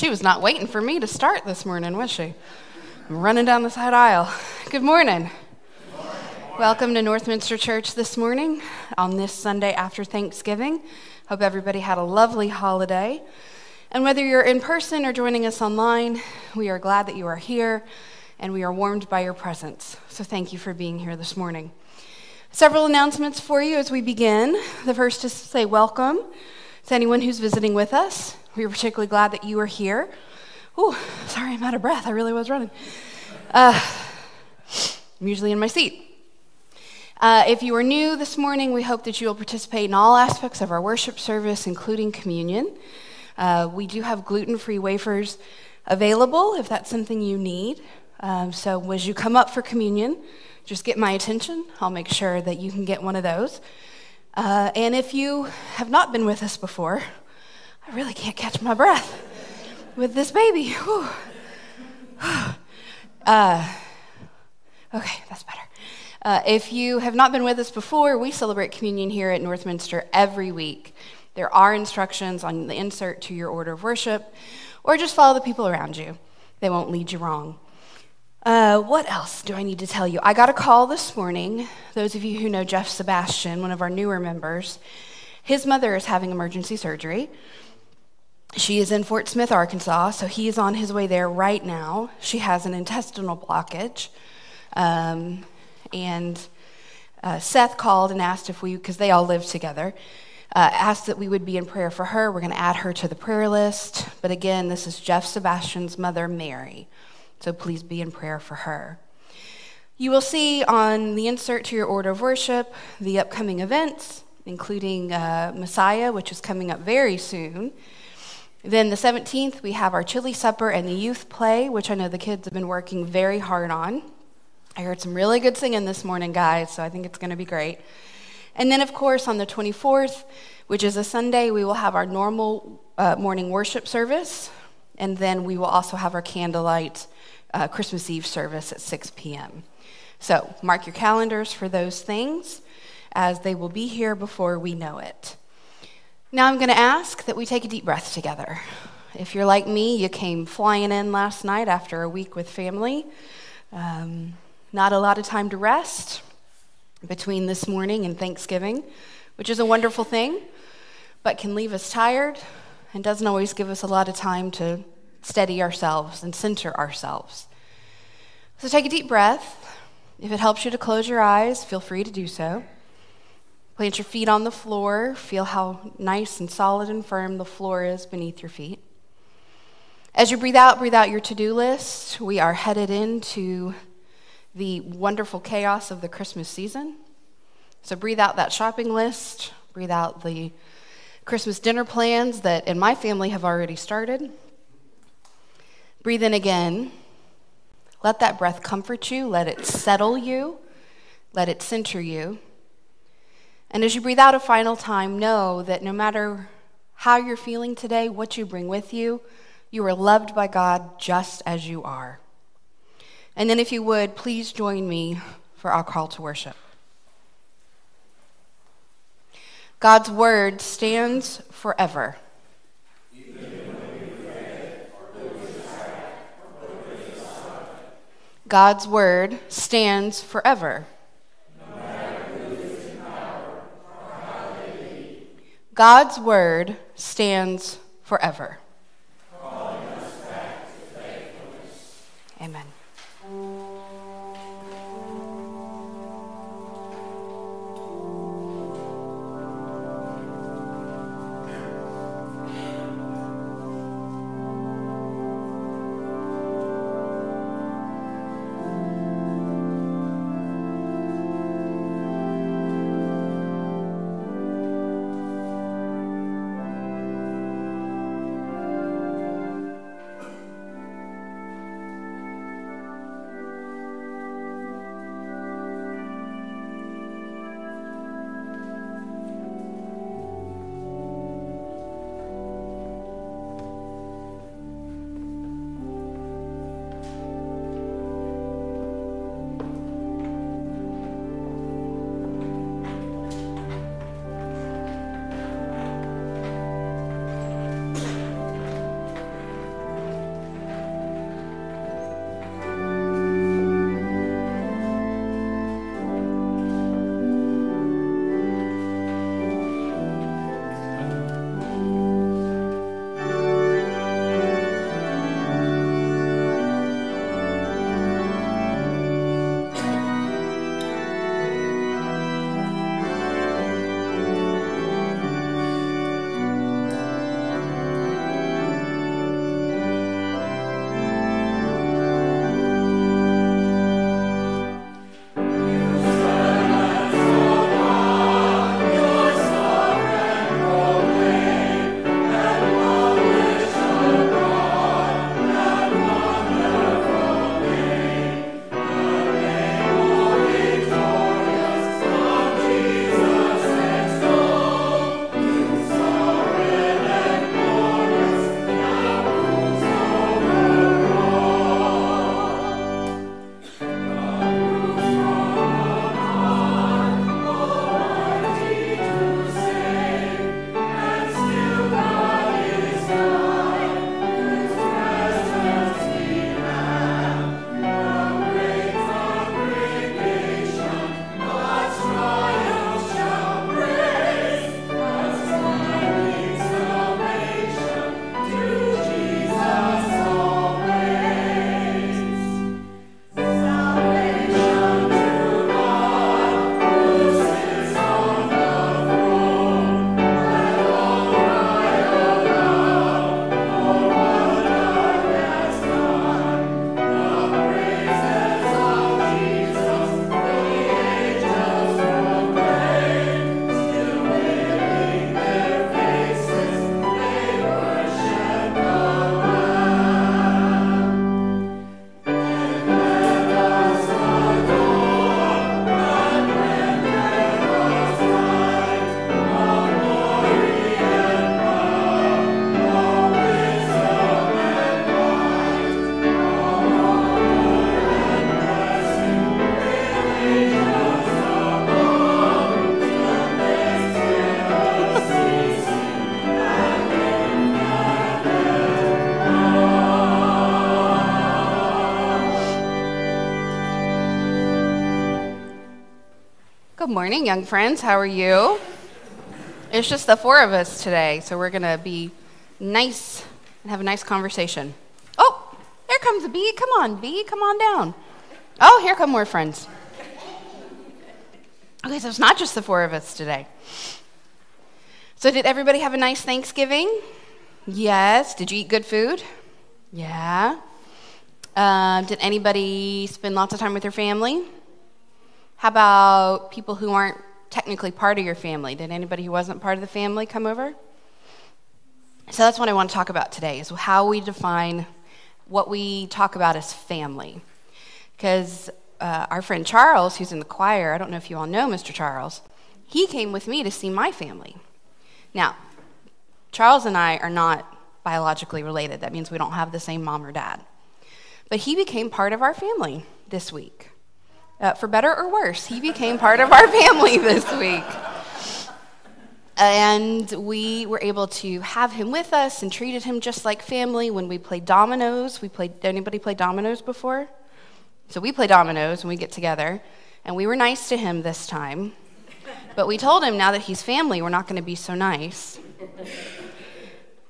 She was not waiting for me to start this morning, was she? I'm running down the side aisle. Good morning. Welcome to Northminster Church this morning on this Sunday after Thanksgiving. Hope everybody had a lovely holiday. And whether you're in person or joining us online, we are glad that you are here and we are warmed by your presence. So thank you for being here this morning. Several announcements for you as we begin. The first is to say welcome to anyone who's visiting with us. We are particularly glad that you are here. Ooh, sorry, I'm out of breath. I really was running. Uh, I'm usually in my seat. Uh, if you are new this morning, we hope that you will participate in all aspects of our worship service, including communion. Uh, we do have gluten free wafers available if that's something you need. Um, so as you come up for communion, just get my attention. I'll make sure that you can get one of those. Uh, and if you have not been with us before, I really can't catch my breath with this baby. uh, okay, that's better. Uh, if you have not been with us before, we celebrate communion here at Northminster every week. There are instructions on the insert to your order of worship, or just follow the people around you. They won't lead you wrong. Uh, what else do I need to tell you? I got a call this morning. Those of you who know Jeff Sebastian, one of our newer members, his mother is having emergency surgery. She is in Fort Smith, Arkansas, so he is on his way there right now. She has an intestinal blockage. Um, and uh, Seth called and asked if we, because they all live together, uh, asked that we would be in prayer for her. We're going to add her to the prayer list. But again, this is Jeff Sebastian's mother, Mary. So please be in prayer for her. You will see on the insert to your order of worship the upcoming events, including uh, Messiah, which is coming up very soon. Then the 17th, we have our chili supper and the youth play, which I know the kids have been working very hard on. I heard some really good singing this morning, guys, so I think it's going to be great. And then, of course, on the 24th, which is a Sunday, we will have our normal uh, morning worship service. And then we will also have our candlelight uh, Christmas Eve service at 6 p.m. So mark your calendars for those things as they will be here before we know it. Now I'm going to ask that we take a deep breath together. If you're like me, you came flying in last night after a week with family. Um, not a lot of time to rest between this morning and Thanksgiving, which is a wonderful thing, but can leave us tired and doesn't always give us a lot of time to steady ourselves and center ourselves. So take a deep breath. If it helps you to close your eyes, feel free to do so. Plant your feet on the floor. Feel how nice and solid and firm the floor is beneath your feet. As you breathe out, breathe out your to do list. We are headed into the wonderful chaos of the Christmas season. So breathe out that shopping list, breathe out the Christmas dinner plans that in my family have already started. Breathe in again. Let that breath comfort you, let it settle you, let it center you. And as you breathe out a final time, know that no matter how you're feeling today, what you bring with you, you are loved by God just as you are. And then, if you would, please join me for our call to worship. God's word stands forever. God's word stands forever. God's word stands forever. Good morning, young friends. How are you? It's just the four of us today, so we're going to be nice and have a nice conversation. Oh, there comes a bee. Come on, bee. Come on down. Oh, here come more friends. Okay, so it's not just the four of us today. So, did everybody have a nice Thanksgiving? Yes. Did you eat good food? Yeah. Um, did anybody spend lots of time with their family? How about people who aren't technically part of your family? Did anybody who wasn't part of the family come over? So that's what I want to talk about today is how we define what we talk about as family. Because uh, our friend Charles, who's in the choir, I don't know if you all know Mr. Charles, he came with me to see my family. Now, Charles and I are not biologically related. That means we don't have the same mom or dad. But he became part of our family this week. Uh, for better or worse, he became part of our family this week. And we were able to have him with us and treated him just like family when we played dominoes. We played, anybody play dominoes before? So we play dominoes when we get together. And we were nice to him this time. But we told him now that he's family, we're not going to be so nice.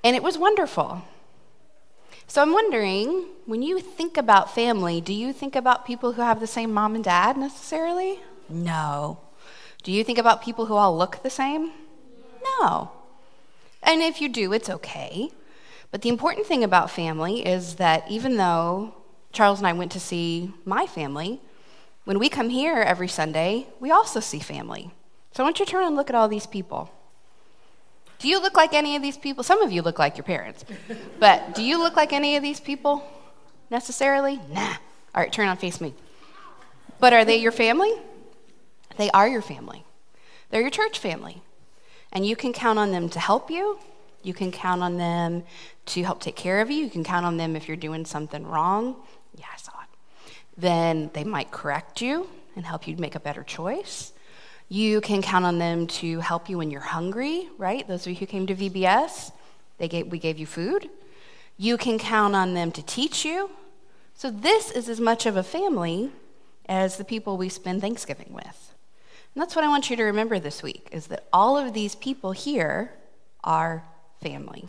And it was wonderful. So I'm wondering, when you think about family, do you think about people who have the same mom and dad necessarily? No. Do you think about people who all look the same? No. And if you do, it's okay. But the important thing about family is that even though Charles and I went to see my family, when we come here every Sunday, we also see family. So I want you to turn and look at all these people. Do you look like any of these people? Some of you look like your parents. But do you look like any of these people necessarily? Nah. All right, turn on face me. But are they your family? They are your family. They're your church family. And you can count on them to help you. You can count on them to help take care of you. You can count on them if you're doing something wrong. Yeah, I saw it. Then they might correct you and help you make a better choice. You can count on them to help you when you're hungry, right? Those of you who came to VBS, they gave, we gave you food. You can count on them to teach you. So, this is as much of a family as the people we spend Thanksgiving with. And that's what I want you to remember this week is that all of these people here are family,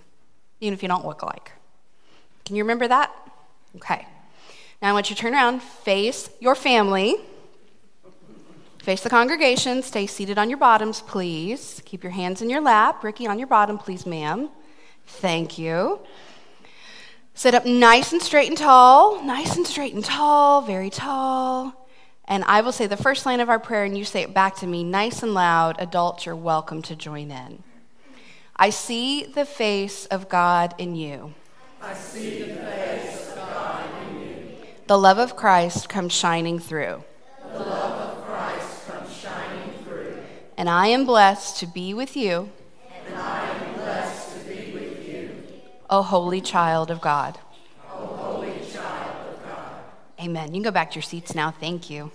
even if you don't look alike. Can you remember that? Okay. Now I want you to turn around, face your family. Face the congregation. Stay seated on your bottoms, please. Keep your hands in your lap. Ricky, on your bottom, please, ma'am. Thank you. Sit up nice and straight and tall. Nice and straight and tall. Very tall. And I will say the first line of our prayer, and you say it back to me nice and loud. Adults, you're welcome to join in. I see the face of God in you. I see the face of God in you. The love of Christ comes shining through. And I am blessed to be with you. And I am blessed to be with you. O holy child of God. O holy child of God. Amen. You can go back to your seats now. Thank you.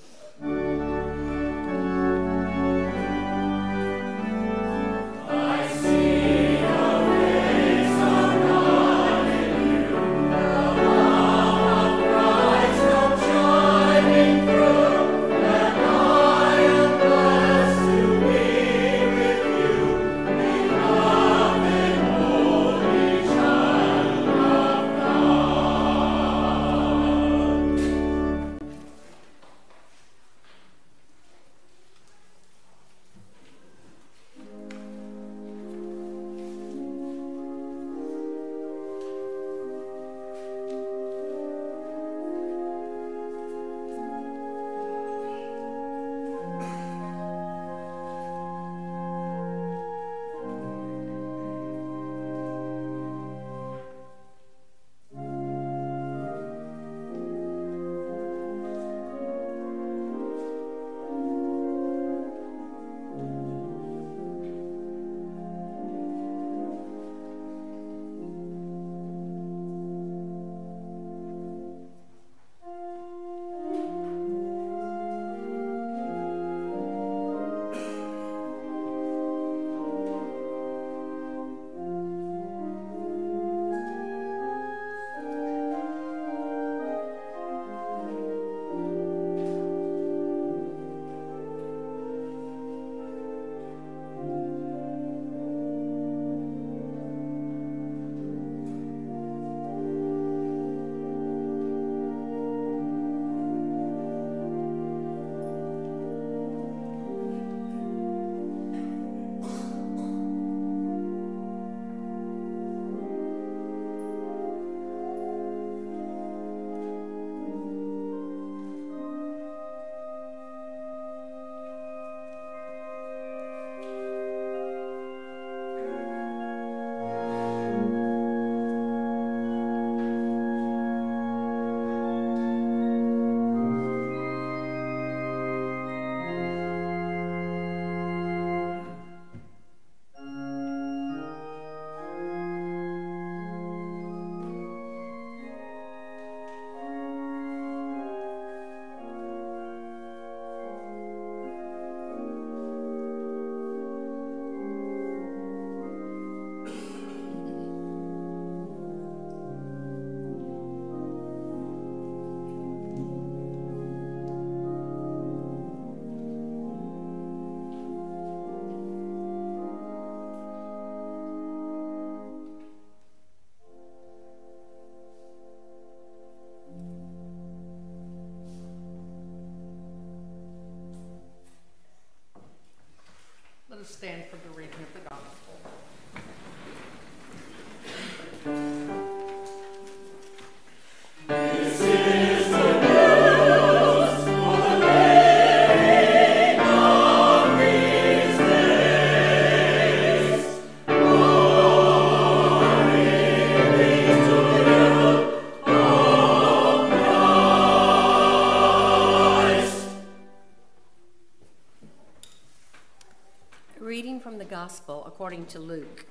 To Luke.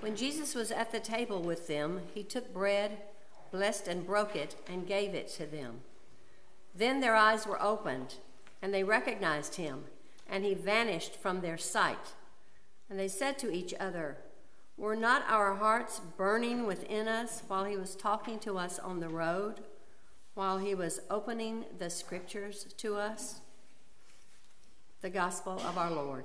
When Jesus was at the table with them, he took bread, blessed and broke it, and gave it to them. Then their eyes were opened, and they recognized him, and he vanished from their sight. And they said to each other, Were not our hearts burning within us while he was talking to us on the road, while he was opening the scriptures to us? The Gospel of our Lord.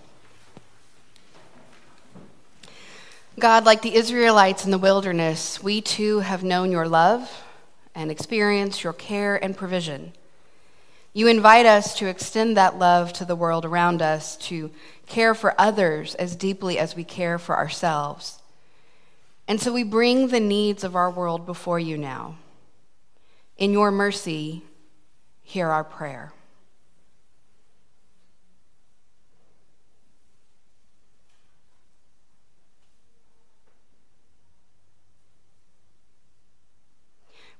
God, like the Israelites in the wilderness, we too have known your love and experienced your care and provision. You invite us to extend that love to the world around us, to care for others as deeply as we care for ourselves. And so we bring the needs of our world before you now. In your mercy, hear our prayer.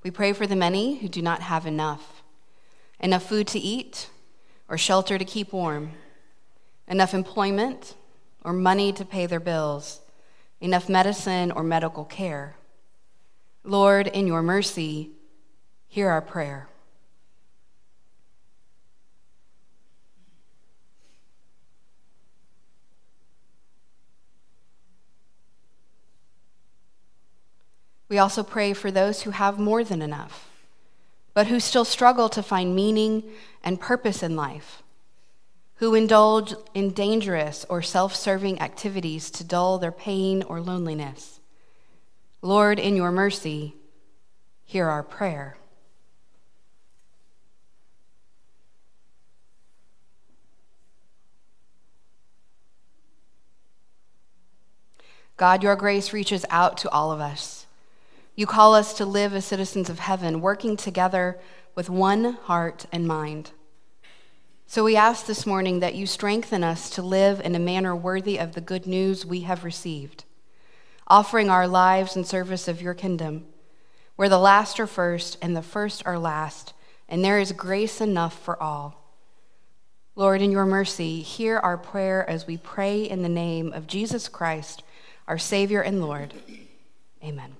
We pray for the many who do not have enough enough food to eat or shelter to keep warm, enough employment or money to pay their bills, enough medicine or medical care. Lord, in your mercy, hear our prayer. We also pray for those who have more than enough, but who still struggle to find meaning and purpose in life, who indulge in dangerous or self serving activities to dull their pain or loneliness. Lord, in your mercy, hear our prayer. God, your grace reaches out to all of us. You call us to live as citizens of heaven, working together with one heart and mind. So we ask this morning that you strengthen us to live in a manner worthy of the good news we have received, offering our lives in service of your kingdom, where the last are first and the first are last, and there is grace enough for all. Lord, in your mercy, hear our prayer as we pray in the name of Jesus Christ, our Savior and Lord. Amen.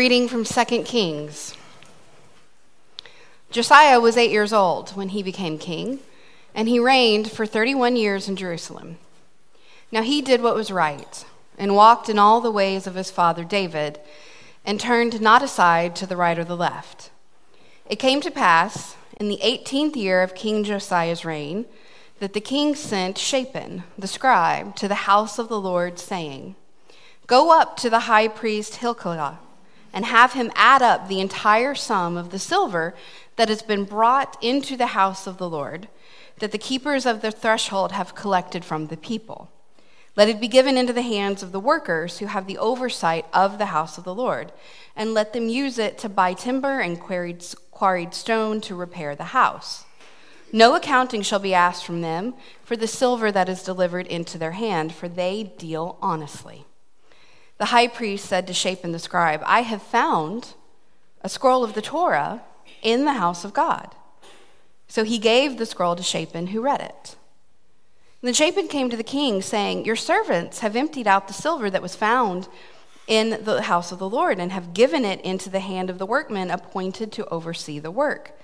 Reading from 2 Kings. Josiah was eight years old when he became king, and he reigned for 31 years in Jerusalem. Now he did what was right, and walked in all the ways of his father David, and turned not aside to the right or the left. It came to pass, in the 18th year of King Josiah's reign, that the king sent Shaphan, the scribe, to the house of the Lord, saying, Go up to the high priest Hilkiah and have him add up the entire sum of the silver that has been brought into the house of the Lord, that the keepers of the threshold have collected from the people. Let it be given into the hands of the workers who have the oversight of the house of the Lord, and let them use it to buy timber and quarried, quarried stone to repair the house. No accounting shall be asked from them for the silver that is delivered into their hand, for they deal honestly. The high priest said to Shaphan the scribe, I have found a scroll of the Torah in the house of God. So he gave the scroll to Shaphan, who read it. And then Shaphan came to the king, saying, Your servants have emptied out the silver that was found in the house of the Lord, and have given it into the hand of the workmen appointed to oversee the work.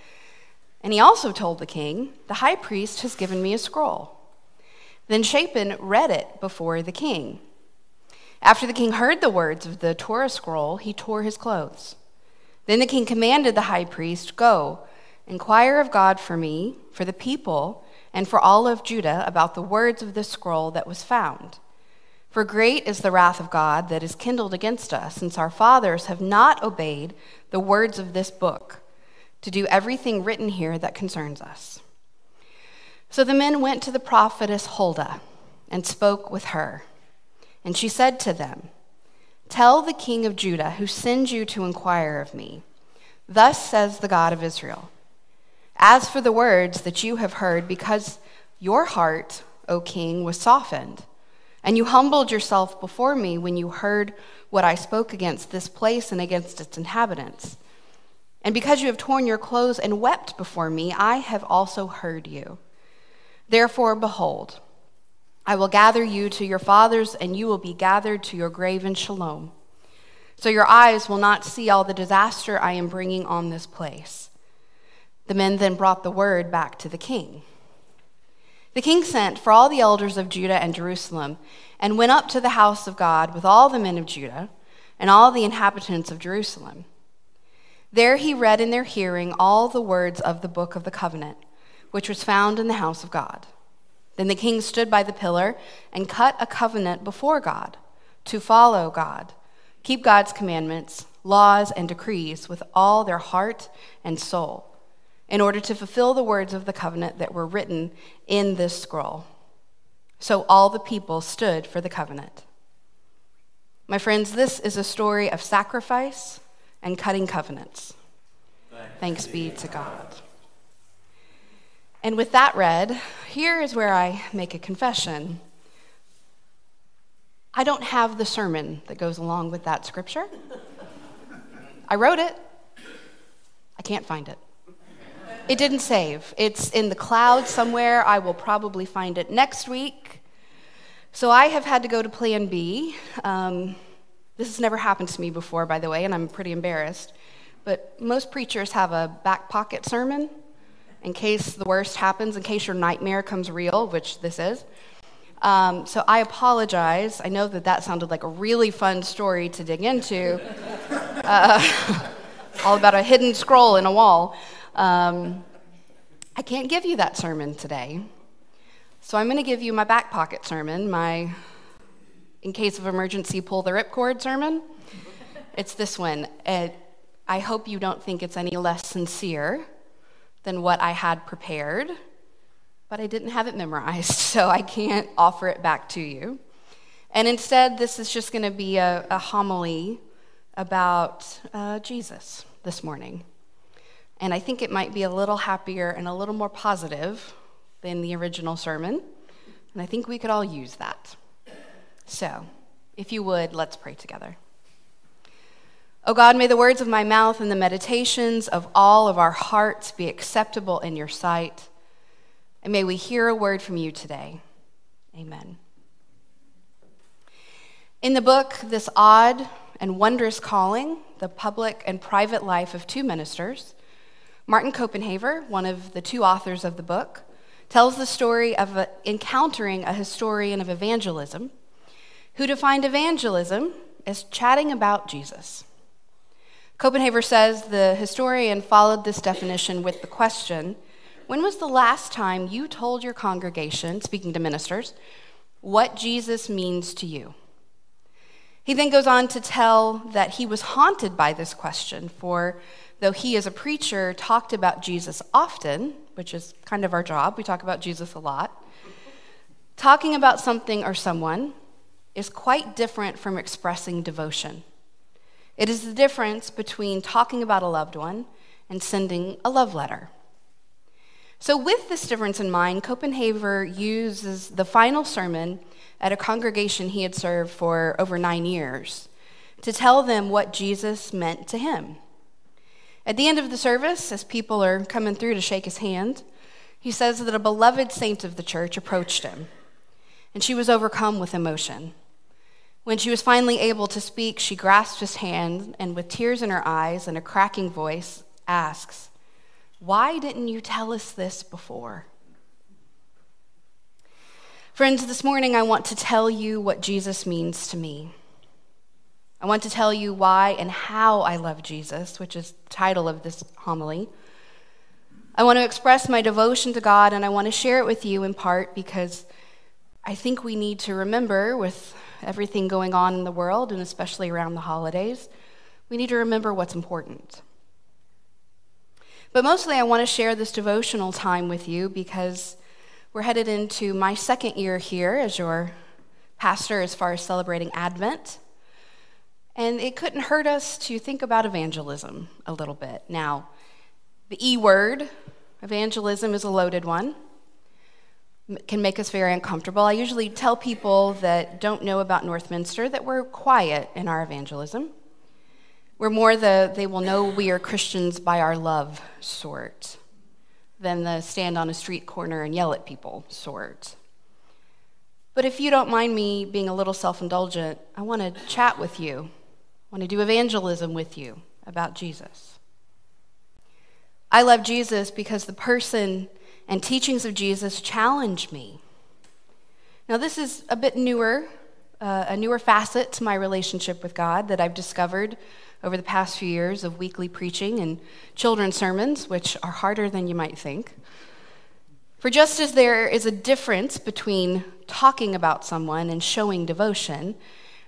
And he also told the king, The high priest has given me a scroll. Then Shaphan read it before the king. After the king heard the words of the Torah scroll, he tore his clothes. Then the king commanded the high priest, Go, inquire of God for me, for the people, and for all of Judah about the words of this scroll that was found. For great is the wrath of God that is kindled against us, since our fathers have not obeyed the words of this book, to do everything written here that concerns us. So the men went to the prophetess Huldah and spoke with her. And she said to them, Tell the king of Judah, who sends you to inquire of me, Thus says the God of Israel As for the words that you have heard, because your heart, O king, was softened, and you humbled yourself before me when you heard what I spoke against this place and against its inhabitants, and because you have torn your clothes and wept before me, I have also heard you. Therefore, behold, I will gather you to your fathers, and you will be gathered to your grave in shalom. So your eyes will not see all the disaster I am bringing on this place. The men then brought the word back to the king. The king sent for all the elders of Judah and Jerusalem, and went up to the house of God with all the men of Judah and all the inhabitants of Jerusalem. There he read in their hearing all the words of the book of the covenant, which was found in the house of God. Then the king stood by the pillar and cut a covenant before God to follow God, keep God's commandments, laws, and decrees with all their heart and soul, in order to fulfill the words of the covenant that were written in this scroll. So all the people stood for the covenant. My friends, this is a story of sacrifice and cutting covenants. Thanks be to God. And with that read, here is where I make a confession. I don't have the sermon that goes along with that scripture. I wrote it, I can't find it. It didn't save. It's in the cloud somewhere. I will probably find it next week. So I have had to go to plan B. Um, this has never happened to me before, by the way, and I'm pretty embarrassed. But most preachers have a back pocket sermon in case the worst happens, in case your nightmare comes real, which this is. Um, so I apologize. I know that that sounded like a really fun story to dig into, uh, all about a hidden scroll in a wall. Um, I can't give you that sermon today. So I'm going to give you my back pocket sermon, my in case of emergency pull the ripcord sermon. It's this one. It, I hope you don't think it's any less sincere than what I had prepared, but I didn't have it memorized, so I can't offer it back to you. And instead, this is just going to be a, a, homily about uh, Jesus this morning. And I think it might be a little happier and a little more positive than the original sermon. And I think we could all use that. So, if you would, let's pray together. O God, may the words of my mouth and the meditations of all of our hearts be acceptable in your sight. And may we hear a word from you today. Amen. In the book, This Odd and Wondrous Calling the public and private life of two ministers. Martin Copenhaver, one of the two authors of the book, tells the story of encountering a historian of evangelism who defined evangelism as chatting about Jesus. Copenhaver says the historian followed this definition with the question When was the last time you told your congregation, speaking to ministers, what Jesus means to you? He then goes on to tell that he was haunted by this question, for though he, as a preacher, talked about Jesus often, which is kind of our job, we talk about Jesus a lot, talking about something or someone is quite different from expressing devotion. It is the difference between talking about a loved one and sending a love letter. So, with this difference in mind, Copenhaver uses the final sermon at a congregation he had served for over nine years to tell them what Jesus meant to him. At the end of the service, as people are coming through to shake his hand, he says that a beloved saint of the church approached him, and she was overcome with emotion. When she was finally able to speak, she grasped his hand and, with tears in her eyes and a cracking voice, asks, Why didn't you tell us this before? Friends, this morning I want to tell you what Jesus means to me. I want to tell you why and how I love Jesus, which is the title of this homily. I want to express my devotion to God, and I want to share it with you in part because I think we need to remember, with everything going on in the world, and especially around the holidays, we need to remember what's important. But mostly, I want to share this devotional time with you because we're headed into my second year here as your pastor as far as celebrating Advent. And it couldn't hurt us to think about evangelism a little bit. Now, the E word, evangelism, is a loaded one. Can make us very uncomfortable. I usually tell people that don't know about Northminster that we're quiet in our evangelism. We're more the they will know we are Christians by our love sort than the stand on a street corner and yell at people sort. But if you don't mind me being a little self indulgent, I want to chat with you I want to do evangelism with you about Jesus. I love Jesus because the person and teachings of Jesus challenge me. Now, this is a bit newer, uh, a newer facet to my relationship with God that I've discovered over the past few years of weekly preaching and children's sermons, which are harder than you might think. For just as there is a difference between talking about someone and showing devotion,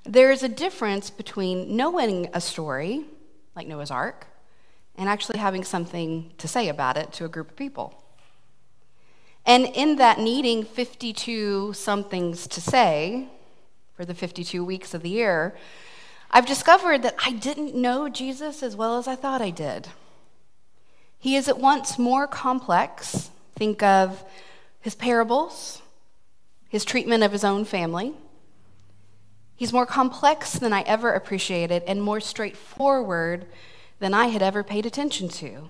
there is a difference between knowing a story, like Noah's Ark, and actually having something to say about it to a group of people. And in that needing 52 somethings to say for the 52 weeks of the year, I've discovered that I didn't know Jesus as well as I thought I did. He is at once more complex. Think of his parables, his treatment of his own family He's more complex than I ever appreciated and more straightforward than I had ever paid attention to.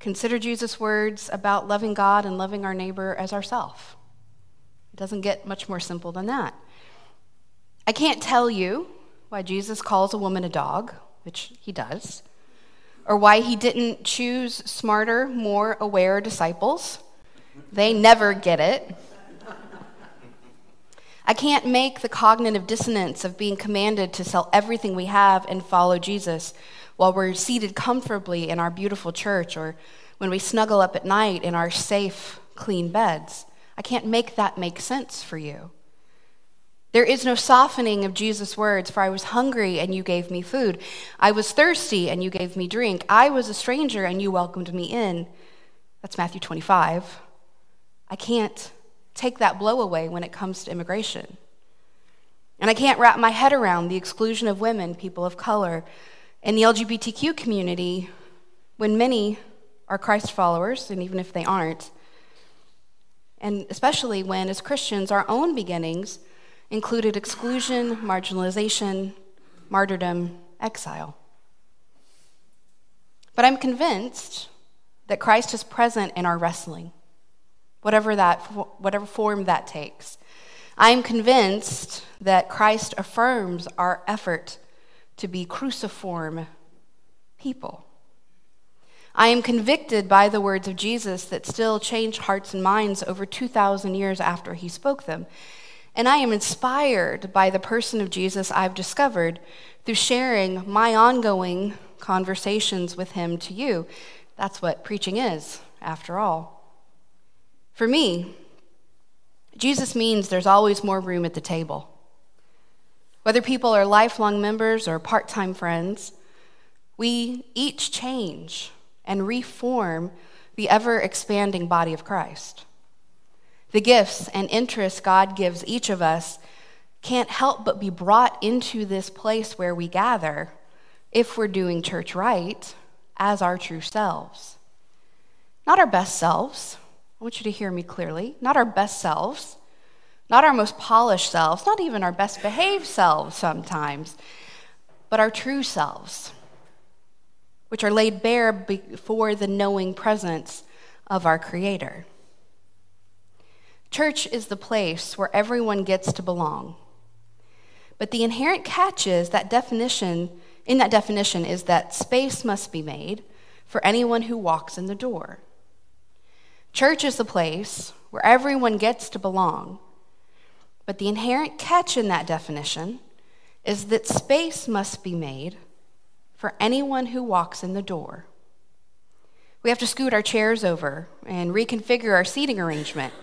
Consider Jesus' words about loving God and loving our neighbor as ourself. It doesn't get much more simple than that. I can't tell you why Jesus calls a woman a dog, which he does, or why he didn't choose smarter, more aware disciples. They never get it. I can't make the cognitive dissonance of being commanded to sell everything we have and follow Jesus while we're seated comfortably in our beautiful church or when we snuggle up at night in our safe, clean beds. I can't make that make sense for you. There is no softening of Jesus' words, for I was hungry and you gave me food. I was thirsty and you gave me drink. I was a stranger and you welcomed me in. That's Matthew 25. I can't take that blow away when it comes to immigration. And I can't wrap my head around the exclusion of women, people of color, and the LGBTQ community when many are Christ followers, and even if they aren't. And especially when, as Christians, our own beginnings included exclusion, marginalization, martyrdom, exile. But I'm convinced that Christ is present in our wrestling whatever, that, whatever form that takes. I am convinced that Christ affirms our effort to be cruciform people. I am convicted by the words of Jesus that still change hearts and minds over 2,000 years after he spoke them. And I am inspired by the person of Jesus I've discovered through sharing my ongoing conversations with him to you. That's what preaching is, after all. For me, Jesus means there's always more room at the table. Whether people are lifelong members or part time friends, we each change and reform the ever expanding body of Christ. The gifts and interests God gives each of us can't help but be brought into this place where we gather if we're doing church right as our true selves. Not our best selves. I want you to hear me clearly. Not our best selves, not our most polished selves, not even our best behaved selves sometimes, but our true selves, which are laid bare before the knowing presence of our Creator. Church is the place where everyone gets to belong. But the inherent catch is that definition, in that definition, is that space must be made for anyone who walks in the door. Church is the place where everyone gets to belong. But the inherent catch in that definition is that space must be made for anyone who walks in the door. We have to scoot our chairs over and reconfigure our seating arrangement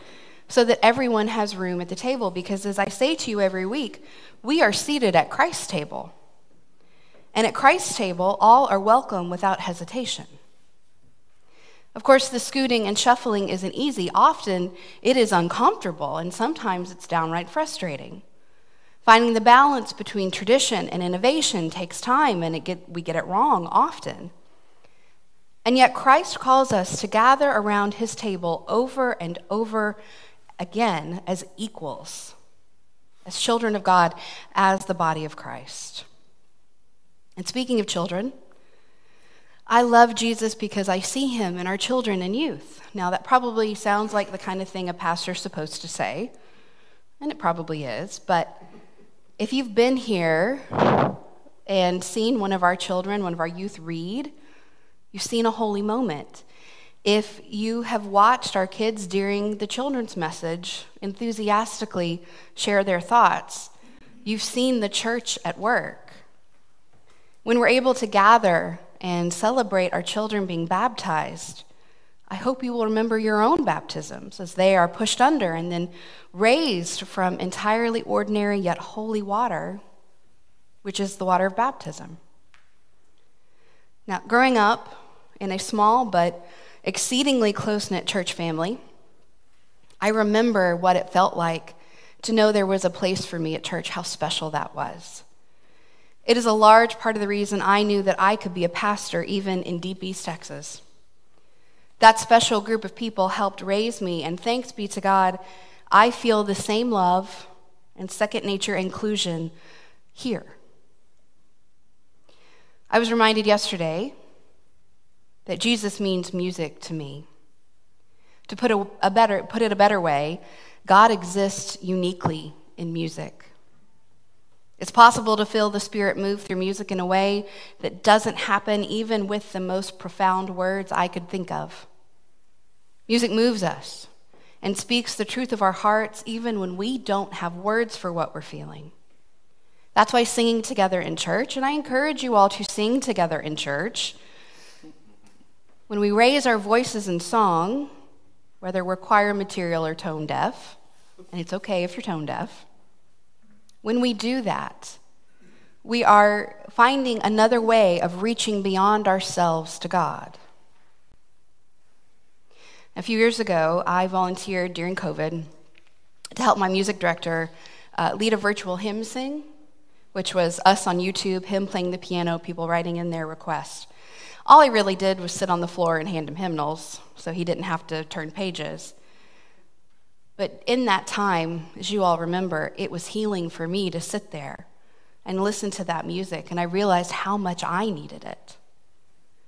so that everyone has room at the table. Because as I say to you every week, we are seated at Christ's table. And at Christ's table, all are welcome without hesitation. Of course, the scooting and shuffling isn't easy. Often it is uncomfortable, and sometimes it's downright frustrating. Finding the balance between tradition and innovation takes time, and get, we get it wrong often. And yet, Christ calls us to gather around his table over and over again as equals, as children of God, as the body of Christ. And speaking of children, I love Jesus because I see him in our children and youth. Now, that probably sounds like the kind of thing a pastor's supposed to say, and it probably is, but if you've been here and seen one of our children, one of our youth read, you've seen a holy moment. If you have watched our kids during the children's message enthusiastically share their thoughts, you've seen the church at work. When we're able to gather and celebrate our children being baptized, I hope you will remember your own baptisms as they are pushed under and then raised from entirely ordinary yet holy water, which is the water of baptism. Now, growing up in a small but exceedingly close knit church family, I remember what it felt like to know there was a place for me at church, how special that was. It is a large part of the reason I knew that I could be a pastor even in deep East Texas. That special group of people helped raise me, and thanks be to God, I feel the same love and second nature inclusion here. I was reminded yesterday that Jesus means music to me. To put, a, a better, put it a better way, God exists uniquely in music. It's possible to feel the Spirit move through music in a way that doesn't happen even with the most profound words I could think of. Music moves us and speaks the truth of our hearts even when we don't have words for what we're feeling. That's why singing together in church, and I encourage you all to sing together in church. When we raise our voices in song, whether we're choir material or tone deaf, and it's okay if you're tone deaf, when we do that, we are finding another way of reaching beyond ourselves to God. A few years ago, I volunteered during COVID to help my music director uh, lead a virtual hymn sing, which was us on YouTube, him playing the piano, people writing in their requests. All I really did was sit on the floor and hand him hymnals, so he didn't have to turn pages. But in that time, as you all remember, it was healing for me to sit there and listen to that music, and I realized how much I needed it.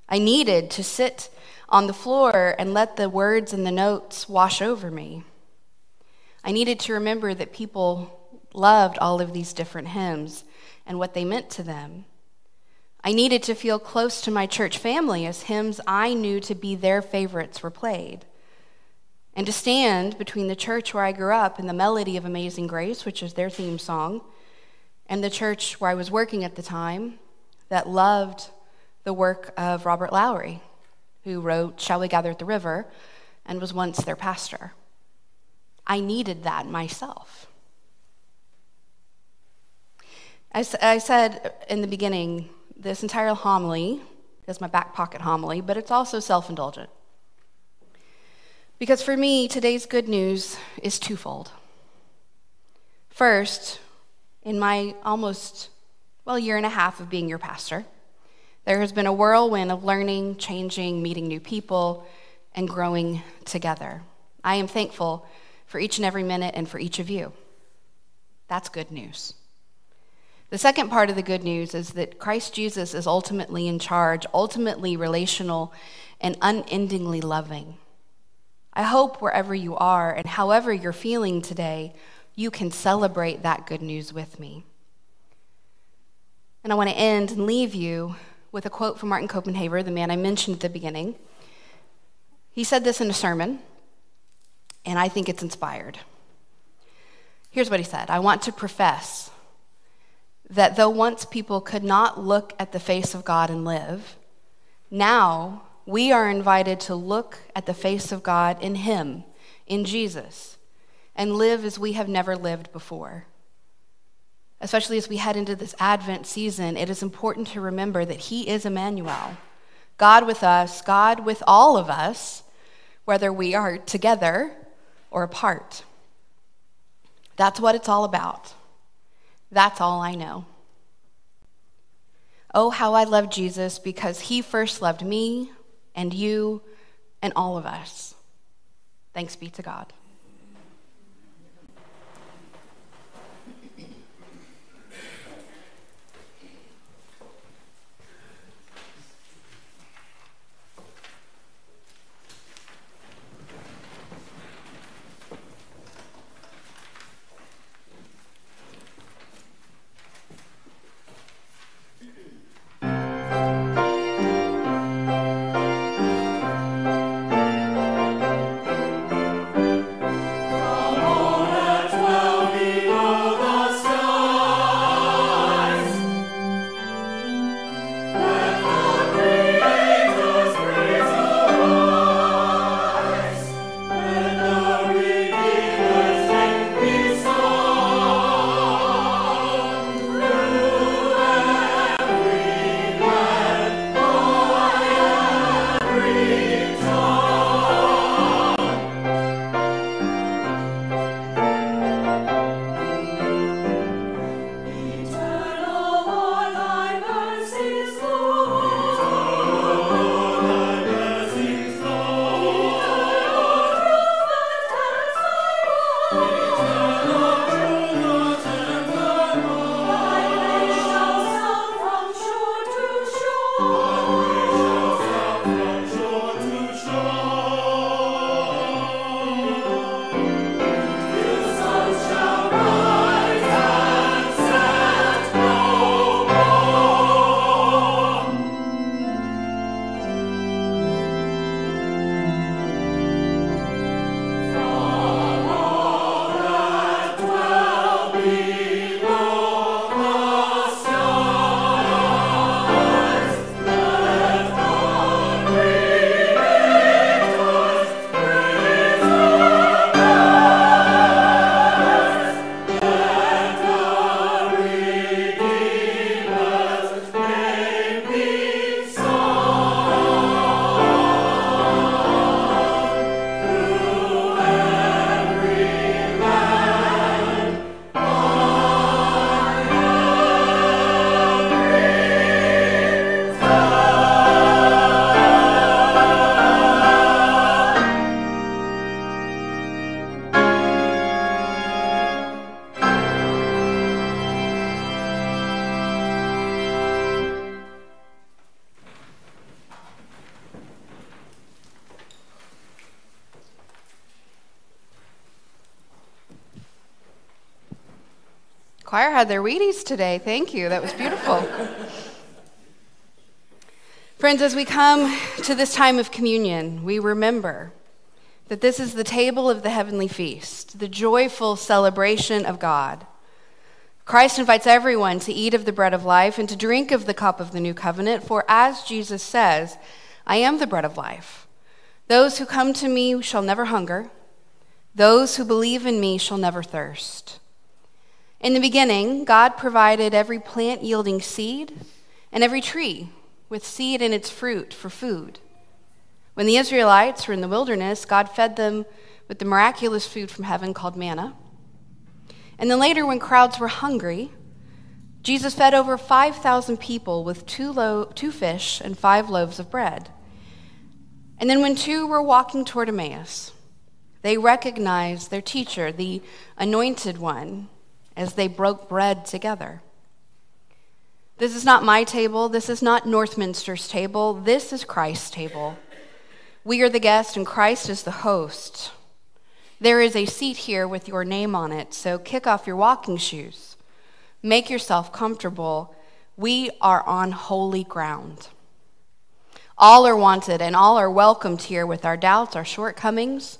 I needed to sit on the floor and let the words and the notes wash over me. I needed to remember that people loved all of these different hymns and what they meant to them. I needed to feel close to my church family as hymns I knew to be their favorites were played. And to stand between the church where I grew up and the melody of Amazing Grace, which is their theme song, and the church where I was working at the time that loved the work of Robert Lowry, who wrote Shall We Gather at the River and was once their pastor. I needed that myself. I said in the beginning, this entire homily is my back pocket homily, but it's also self indulgent. Because for me, today's good news is twofold. First, in my almost, well, year and a half of being your pastor, there has been a whirlwind of learning, changing, meeting new people, and growing together. I am thankful for each and every minute and for each of you. That's good news. The second part of the good news is that Christ Jesus is ultimately in charge, ultimately relational, and unendingly loving. I hope wherever you are and however you're feeling today, you can celebrate that good news with me. And I want to end and leave you with a quote from Martin Copenhaver, the man I mentioned at the beginning. He said this in a sermon, and I think it's inspired. Here's what he said I want to profess that though once people could not look at the face of God and live, now we are invited to look at the face of God in Him, in Jesus, and live as we have never lived before. Especially as we head into this Advent season, it is important to remember that He is Emmanuel, God with us, God with all of us, whether we are together or apart. That's what it's all about. That's all I know. Oh, how I love Jesus because he first loved me and you and all of us. Thanks be to God. Had their Wheaties today. Thank you. That was beautiful. Friends, as we come to this time of communion, we remember that this is the table of the heavenly feast, the joyful celebration of God. Christ invites everyone to eat of the bread of life and to drink of the cup of the new covenant, for as Jesus says, I am the bread of life. Those who come to me shall never hunger, those who believe in me shall never thirst. In the beginning, God provided every plant yielding seed and every tree with seed in its fruit for food. When the Israelites were in the wilderness, God fed them with the miraculous food from heaven called manna. And then later, when crowds were hungry, Jesus fed over 5,000 people with two, lo- two fish and five loaves of bread. And then, when two were walking toward Emmaus, they recognized their teacher, the anointed one, as they broke bread together. This is not my table. This is not Northminster's table. This is Christ's table. We are the guest, and Christ is the host. There is a seat here with your name on it, so kick off your walking shoes. Make yourself comfortable. We are on holy ground. All are wanted, and all are welcomed here with our doubts, our shortcomings,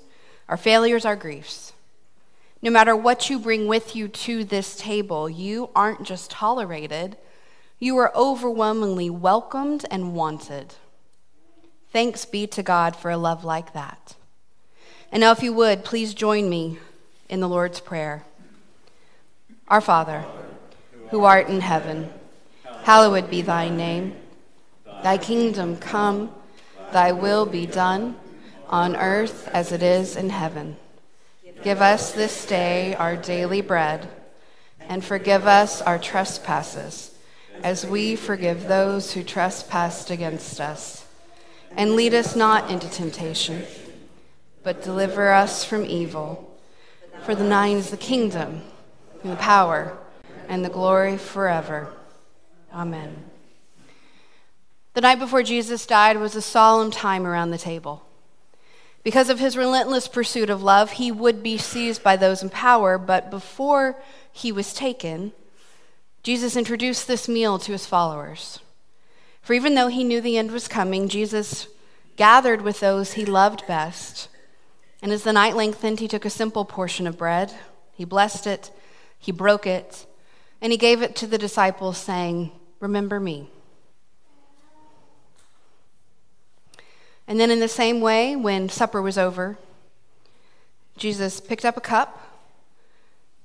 our failures, our griefs. No matter what you bring with you to this table, you aren't just tolerated you are overwhelmingly welcomed and wanted. Thanks be to God for a love like that. And now, if you would, please join me in the Lord's Prayer. Our Father, who art in heaven, hallowed be thy name. Thy kingdom come, thy will be done, on earth as it is in heaven. Give us this day our daily bread, and forgive us our trespasses as we forgive those who trespass against us. And lead us not into temptation, but deliver us from evil. For the thine is the kingdom, and the power, and the glory forever. Amen. The night before Jesus died was a solemn time around the table. Because of his relentless pursuit of love, he would be seized by those in power, but before he was taken, Jesus introduced this meal to his followers. For even though he knew the end was coming, Jesus gathered with those he loved best. And as the night lengthened, he took a simple portion of bread, he blessed it, he broke it, and he gave it to the disciples, saying, Remember me. And then, in the same way, when supper was over, Jesus picked up a cup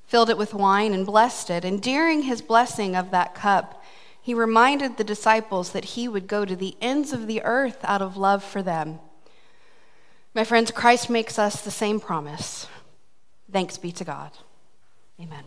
filled it with wine, and blessed it. And during his blessing of that cup, he reminded the disciples that he would go to the ends of the earth out of love for them. My friends, Christ makes us the same promise. Thanks be to God. Amen.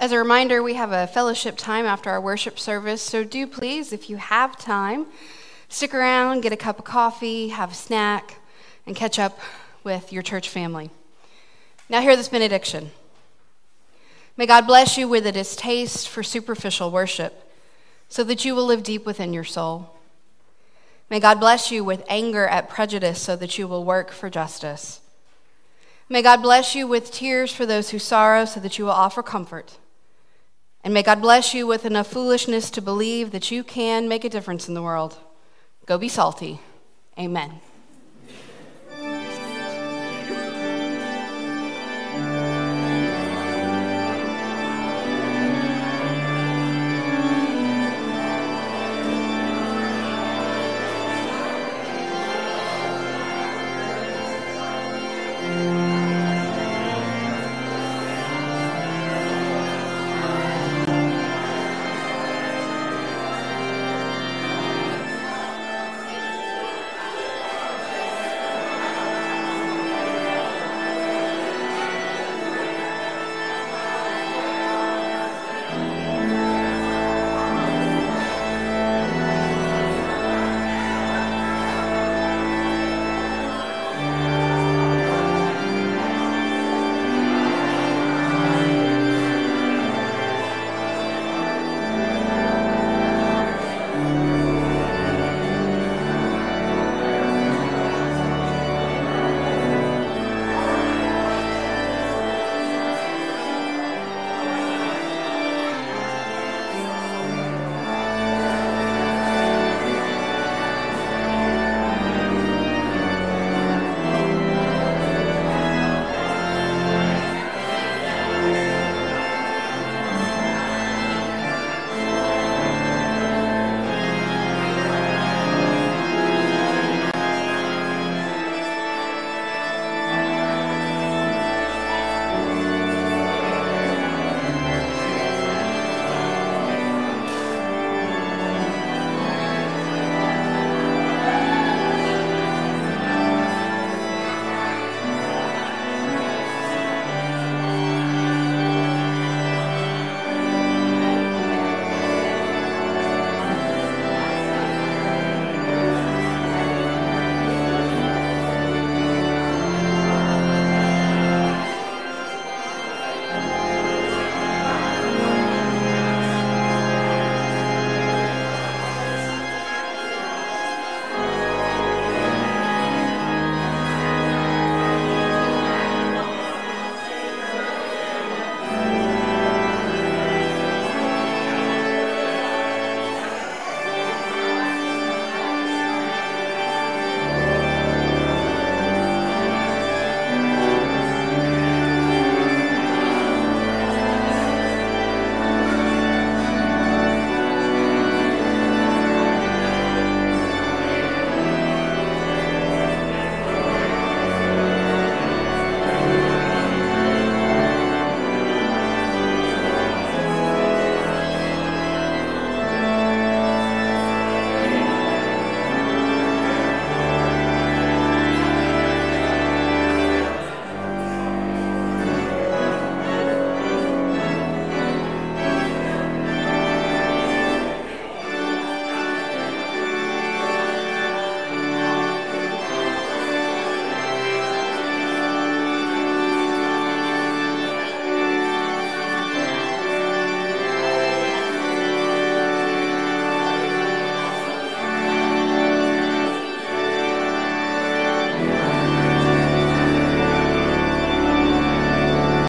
As a reminder, we have a fellowship time after our worship service, so do please, if you have time, stick around, get a cup of coffee, have a snack, and catch up with your church family. Now, hear this benediction. May God bless you with a distaste for superficial worship, so that you will live deep within your soul. May God bless you with anger at prejudice, so that you will work for justice. May God bless you with tears for those who sorrow, so that you will offer comfort. And may God bless you with enough foolishness to believe that you can make a difference in the world. Go be salty. Amen.